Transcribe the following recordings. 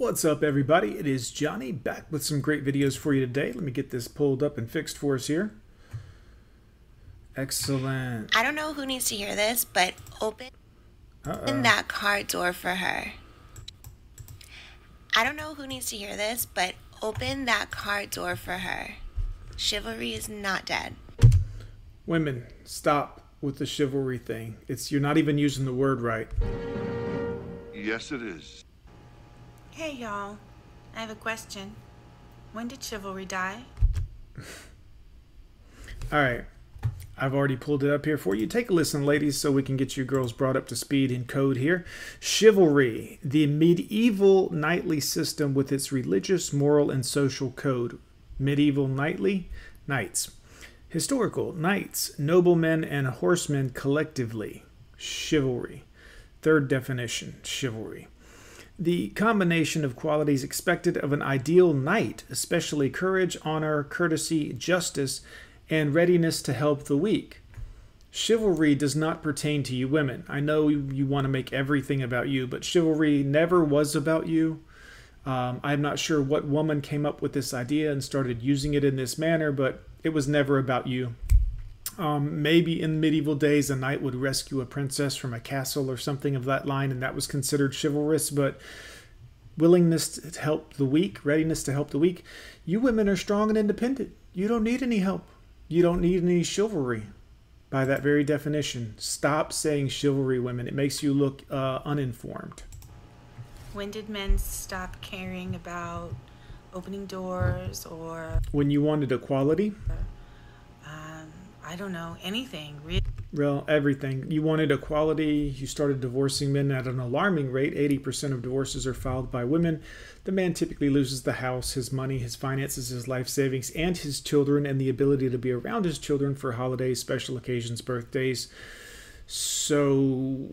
What's up, everybody? It is Johnny back with some great videos for you today. Let me get this pulled up and fixed for us here. Excellent. I don't know who needs to hear this, but open Uh-oh. that car door for her. I don't know who needs to hear this, but open that car door for her. Chivalry is not dead. Women, stop with the chivalry thing. It's you're not even using the word right. Yes, it is. Hey y'all, I have a question. When did chivalry die? All right. I've already pulled it up here for you. Take a listen, ladies, so we can get you girls brought up to speed in code here. Chivalry, the medieval knightly system with its religious, moral, and social code. Medieval knightly, knights. Historical, knights, noblemen, and horsemen collectively. Chivalry. Third definition, chivalry. The combination of qualities expected of an ideal knight, especially courage, honor, courtesy, justice, and readiness to help the weak. Chivalry does not pertain to you women. I know you, want to make everything about you, but chivalry never was about you. Um, I'm not sure what woman came up with this idea and started using it in this manner, but it was never about you. Um, maybe in medieval days, a knight would rescue a princess from a castle or something of that line, and that was considered chivalrous, but willingness to help the weak, readiness to help the weak, you women are strong and independent. You don't need any help. You don't need any chivalry. By that very definition, stop saying chivalry, women. It makes you look uh, uninformed. When did men stop caring about opening doors or, When you wanted equality, um, I don't know, anything? Really? Well, everything. You wanted equality. You started divorcing men at an alarming rate. 80% of divorces are filed by women. The man typically loses the house, his money, his finances, his life savings, and his children, and the ability to be around his children for holidays, special occasions, birthdays. So,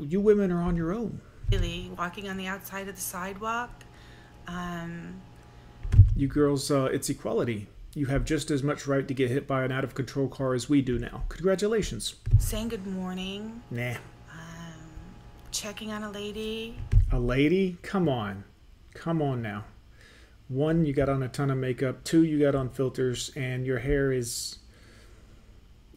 you women are on your own. Really? Walking on the outside of the sidewalk? Um, You girls, uh, it's equality. You have just as much right to get hit by an out of control car as we do now. Congratulations. saying good morning? Nah. Um, checking on a lady? A lady? Come on. Come on now. One, you got on a ton of makeup. Two, you got on filters, and your hair is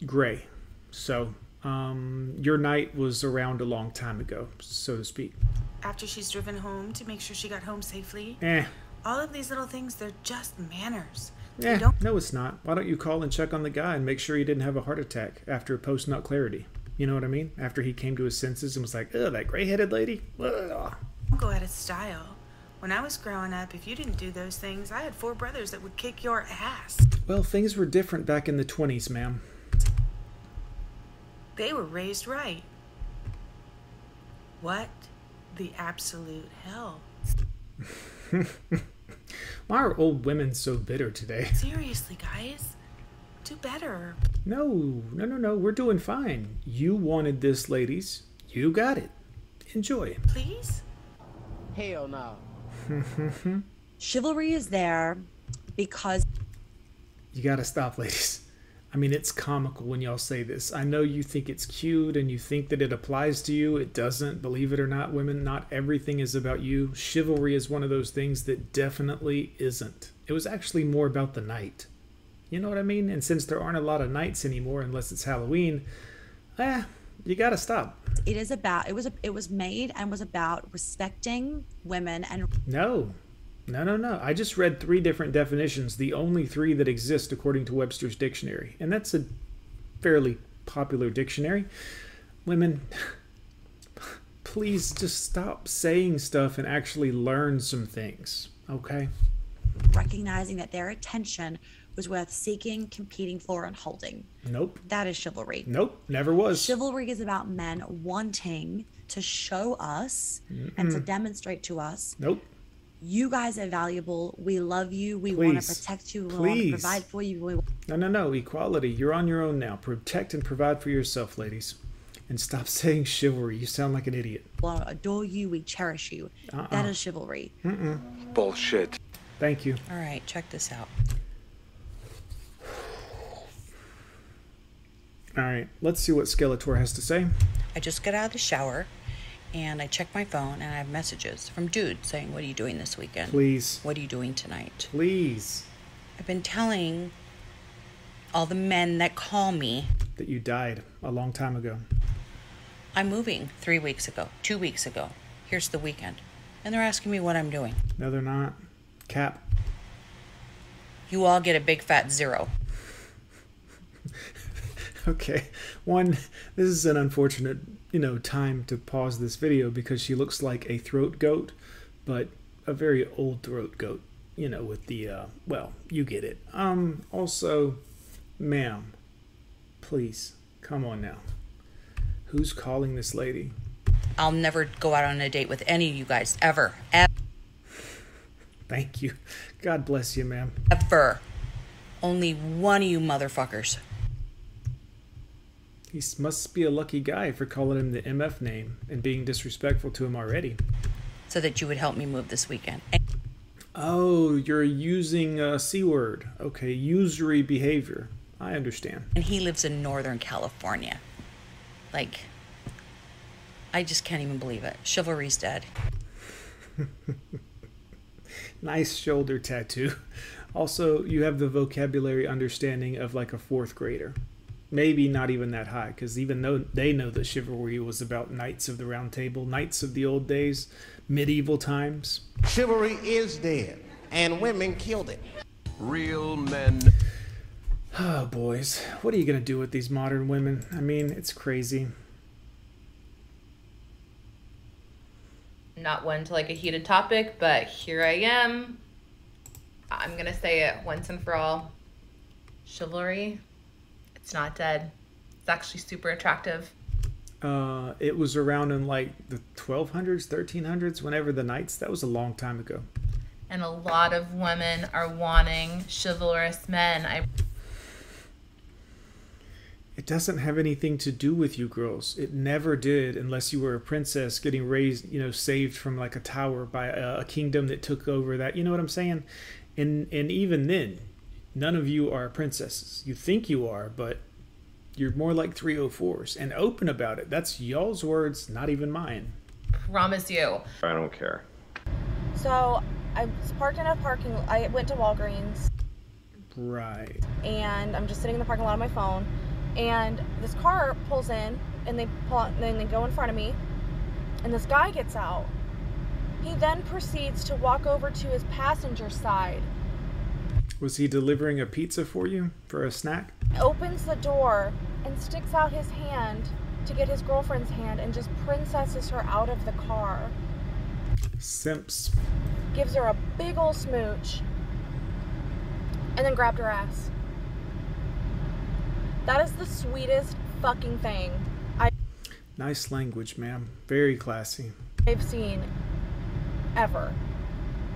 gray. So, um, your night was around a long time ago, so to speak. After she's driven home to make sure she got home safely? Eh. All of these little things, they're just manners. Eh, don't no, it's not. Why don't you call and check on the guy and make sure he didn't have a heart attack after post nut clarity? You know what I mean? After he came to his senses and was like, ugh, that gray headed lady? Ugh. Don't go out of style. When I was growing up, if you didn't do those things, I had four brothers that would kick your ass. Well, things were different back in the 20s, ma'am. They were raised right. What the absolute hell? Why are old women so bitter today? Seriously, guys, do better. No, no, no, no. We're doing fine. You wanted this, ladies. You got it. Enjoy. Please? Hell no. chivalry is there because You got to stop, ladies. I mean, it's comical when y'all say this. I know you think it's cute and you think that it applies to you. It doesn't. Believe it or not, women, not everything is about you. Chivalry is one of those things that definitely isn't. It was actually more about the knight. You know what I mean? And since there aren't a lot of knights anymore, unless it's Halloween, eh, you got to stop. it is about it was a, it was made and was about respecting women and No, no, no, no. I just read three different definitions, the only three that exist according to Webster's dictionary. And that's a fairly popular dictionary. Women, please just stop saying stuff and actually learn some things, okay? recognizing that their attention was worth seeking, competing for, and holding. Nope, That is chivalry. nope, never was. Chivalry is about men wanting to show us and to mm-hmm. demonstrate to us Nope. You guys are valuable. We love you. We want to protect you. We want to provide for you. We No, no, no. Equality. You're on your own now. Protect and provide for yourself, ladies. And stop saying chivalry. You sound like an idiot. want to adore you. We cherish you. Uh-uh. That is chivalry. Mm-mm. Bullshit. Thank you. All right, check this out. All right, let's see what Skeletor has to say. I just got out of the shower and I check my phone and I have messages from dudes saying, What are you doing this weekend? Please. What are you doing tonight? Please. I've been telling all the men that call me That you died a long time ago. I'm moving three weeks ago, two weeks ago. Here's the weekend. And they're asking me what I'm doing. No, they're not. Cap. You all get a big fat zero. Okay. One, this is an unfortunate, you know, time to pause this video because she looks like a throat goat, but a very old throat goat, you know, with the, uh, well, you get it. Um, also, ma'am, please, come on now. Who's calling this lady? I'll never go out on a date with any of you guys ever. Ever. Thank you. God bless you, ma'am. Ever. Only one of you motherfuckers. He must be a lucky guy for calling him the MF name and being disrespectful to him already. So that you would help me move this weekend. Oh, you're using uh, a C word. Okay, usury behavior. I understand. and he lives in Northern California. Like, I just can't even believe it. Chivalry's dead. Nice shoulder tattoo. Also, you have the vocabulary understanding of like a fourth grader. Maybe not even that high, because even though they know that chivalry was about knights of the round table, knights of the old days, medieval times. Chivalry is dead, and women killed it. Real men. Oh, boys, what are you going to do with these modern women? I mean, it's crazy. not one to like a heated topic, but here I am. I'm gonna say it once and for all. Chivalry, it's not dead. It's actually super attractive. Uh, it was around in like the 1200s, 1300s, whenever the knights, that was a long time ago. And a lot of women are wanting chivalrous men. I It doesn't have anything to do with you girls. It never did, unless you were a princess getting raised, you know, saved from like a tower by a, a kingdom that took over that. You know what I'm saying? And and even then, none of you are princesses. You think you are, but you're more like 304s and open about it. That's y'all's words, not even mine. promise you. I don't care. So I was parked in a parking. I went to Walgreens Right. and I'm just sitting in the parking lot on my phone, and this car pulls in and they pull out, and then they go in front of me, and this guy gets out. He then proceeds to walk over to his passenger side, Was he delivering a pizza for you for a snack? opens the door, and sticks out his hand to get his girlfriend's hand and just princesses her out of the car. Simps. gives her a big ol' smooch, and then grabbed her ass. That is the sweetest fucking thing I Nice language, ma'am. Very classy. I've seen ever.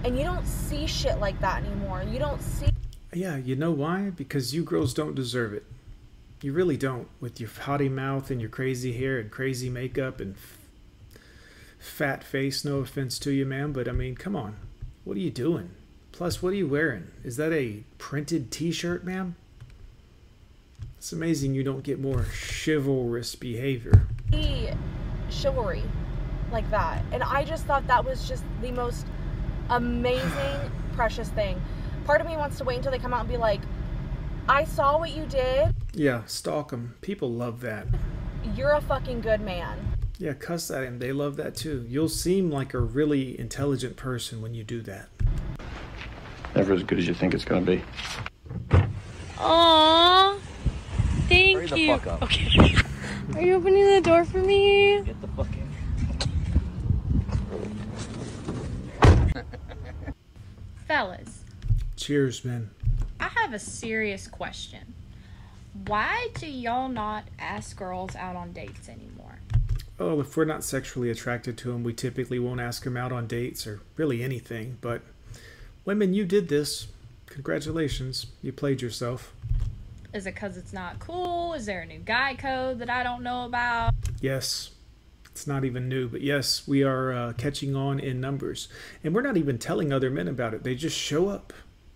And you don't see shit like that anymore. You don't see Yeah, you know why? Because you girls don't deserve it. You really don't. With your haughty mouth and your crazy hair and crazy makeup and f- fat face. No offense to you, ma'am, but I mean, come on. What are you doing? Plus, what are you wearing? Is that a printed t shirt, ma'am? It's amazing you don't get more chivalrous behavior. chivalry like that. And I just thought that was just the most amazing, precious thing. Part of me wants to wait until they come out and be like, I saw what you did. Yeah, stalk them. People love that. You're a fucking good man. Yeah, cuss at him. They love that too. You'll seem like a really intelligent person when you do that. Never as good as you think it's gonna be. Aww. Thank Hurry the you. fuck up. Okay. Are you opening the door for me? Get the fuck in. Fellas, Cheers, man. I have a serious question. Why do y'all not ask girls out on dates anymore? Oh, if we're not sexually attracted to them, we typically won't ask them out on dates or really anything. But women, you did this. Congratulations. You played yourself. Is it because it's not cool? Is there a new guy code that I don't know about? Yes. It's not even new, but yes, we are uh, catching on in numbers. And we're not even telling other men about it. They just show up.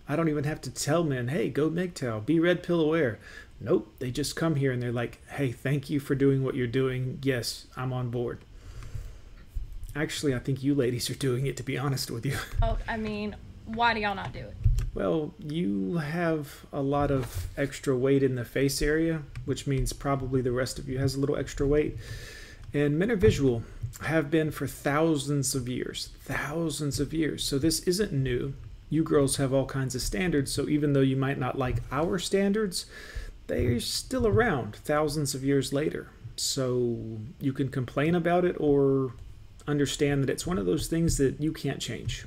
I don't even have to tell men, hey, go MGTOW, be red pill aware. Nope, they just come here and they're like, hey, thank you for doing what you're doing. Yes, I'm on board. Actually, I think you ladies are doing it, to be honest with you. Oh, I mean, why do y'all not do it? Well, you have a lot of extra weight in the face area, which means probably the rest of you has a little extra weight. And men are visual, have been for thousands of years. Thousands of years. So this isn't new. You girls have all kinds of standards, so even though you might not like our standards, they're still around thousands of years later. So you can complain about it or understand that it's one of those things that you can't change.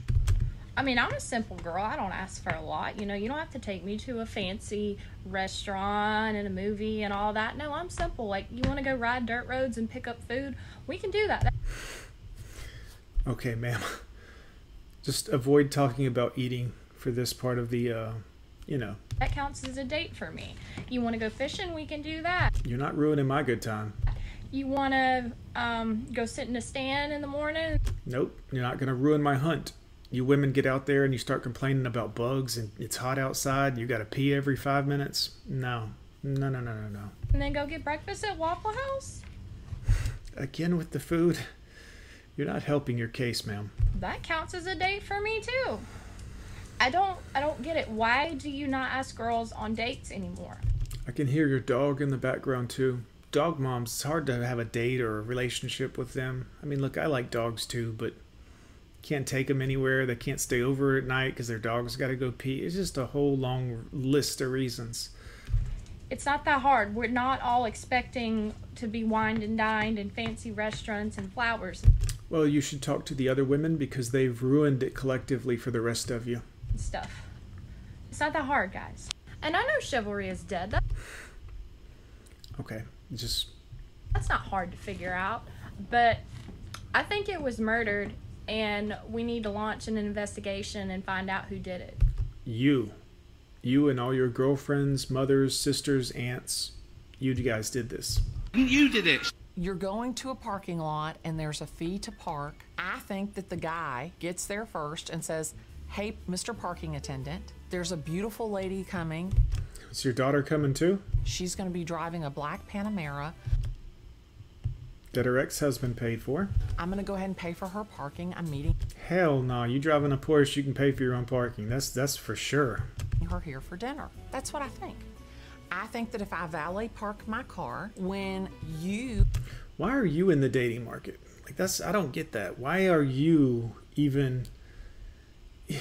I mean, I'm a simple girl. I don't ask for a lot. You know, you don't have to take me to a fancy restaurant and a movie and all that. No, I'm simple. Like, you want to go ride dirt roads and pick up food? We can do that. Okay, ma'am. Just avoid talking about eating for this part of the, uh, you know, That counts as a date for me. You want to go fishing? We can do that. you're not ruining my good time. You want to um, go sit in a stand in the morning? Nope, you're not going to ruin my hunt. You women get out there and you start complaining about bugs and it's hot outside, you got to pee every five minutes. No, no, no, no, no, no. And then go get breakfast at Waffle House? Again with the food, you're not helping your case, ma'am. That counts as a date for me too. I don't I don't get it. Why do you not ask girls on dates anymore? I can hear your dog in the background too. Dog moms, it's hard to have a date or a relationship with them. I mean, look, I like dogs too, but can't take them anywhere. They can't stay over at night because their dog's got to go pee. It's just a whole long list of reasons. It's not that hard. We're not all expecting to be wined and dined in fancy restaurants and flowers Well, you should talk to the other women because they've ruined it collectively for the rest of you. stuff. It's not that hard, guys. And I know chivalry is dead. That, Okay, just that's not hard to figure out. But I think it was murdered, and we need to launch an investigation and find out who did it. you. You and all your girlfriends, mothers, sisters, aunts. You guys did this. You did it. You're going to a parking lot and there's a fee to park. I think that the guy gets there first and says, Hey, Mr. Parking Attendant, there's a beautiful lady coming. Is your daughter coming too? She's going to be driving a black Panamera. That her ex husband paid for? I'm to go ahead and pay for her parking. I'm meeting Hell no, you driving a Porsche, you can pay for your own parking. That's that's for sure. her here for dinner. That's what I think. I think that if I valet park my car when you Why are you in the dating market? Like that's I don't get that. Why are you even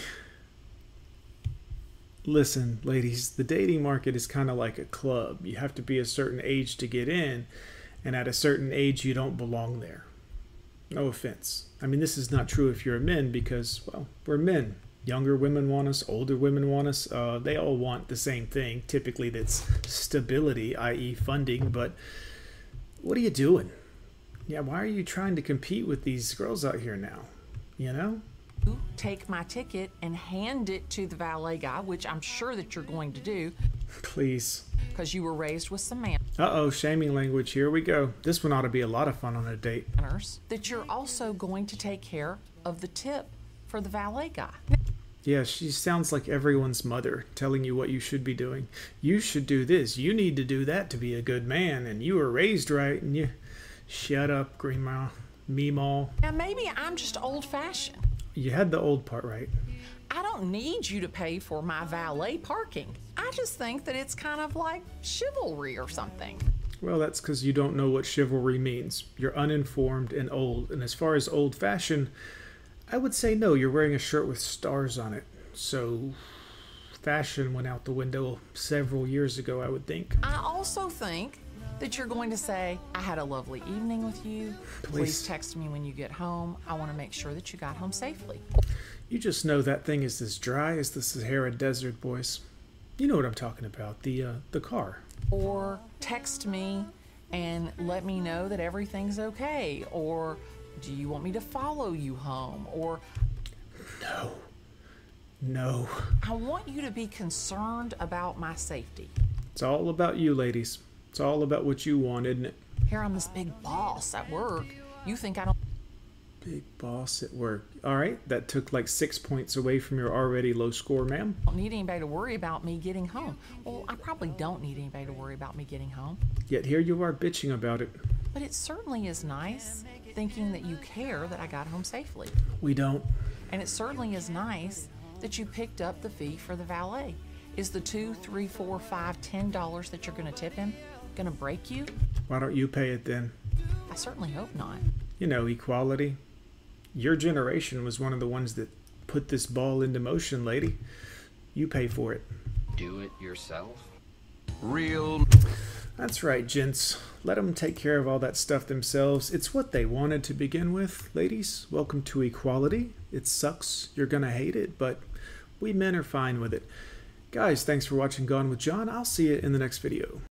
Listen, ladies, the dating market is kind of like a club. You have to be a certain age to get in, and at a certain age you don't belong there. No offense. I mean, this is not true if you're a man because, well, we're men. Younger women want us, older women want us. Uh, they all want the same thing. Typically, that's stability, i.e., funding. But what are you doing? Yeah, why are you trying to compete with these girls out here now? You know? take my ticket and hand it to the valet guy, which I'm sure that you're going to do Please. because you were raised with some manners, Uh oh, shaming language. Here we go. This one ought to be a lot of fun on a date. that you're also going to take care of the tip for the valet guy. Yeah, she sounds like everyone's mother telling you what you should be doing. You should do this. You need to do that to be a good man, and you were raised right, and you. Shut up, Grandma. Meemaw. Now, maybe I'm just old fashioned. You had the old part right. I don't need you to pay for my valet parking. I just think that it's kind of like chivalry or something. Well, that's because you don't know what chivalry means. You're uninformed and old. And as far as old fashioned, I would say no, you're wearing a shirt with stars on it. So, fashion went out the window several years ago, I would think. I also think that you're going to say, I had a lovely evening with you. Please, Please. text me when you get home. I want to make sure that you got home safely. You just know that thing is as dry as the Sahara Desert, boys. You know what I'm talking about. The uh, the car. Or text me and let me know that everything's okay. Or do you want me to follow you home? Or No. No. I want you to be concerned about my safety. It's all about you, ladies. It's all about what you want, isn't it? Here I'm this big boss at work. You think I don't Big boss at work. All right, that took like six points away from your already low score, ma'am. don't need anybody to worry about me getting home. Well, I probably don't need anybody to worry about me getting home. Yet here you are bitching about it. But it certainly is nice thinking that you care that I got home safely. We don't. And it certainly is nice that you picked up the fee for the valet. Is the two, three, four, five, ten dollars that you're going to tip him going to break you? Why don't you pay it then? I certainly hope not. You know, equality. Your generation was one of the ones that put this ball into motion, lady. You pay for it. Do it yourself? Real. That's right, gents. Let them take care of all that stuff themselves. It's what they wanted to begin with, ladies. Welcome to equality. It sucks. You're going to hate it, but we men are fine with it. Guys, thanks for watching Gone with John. I'll see you in the next video.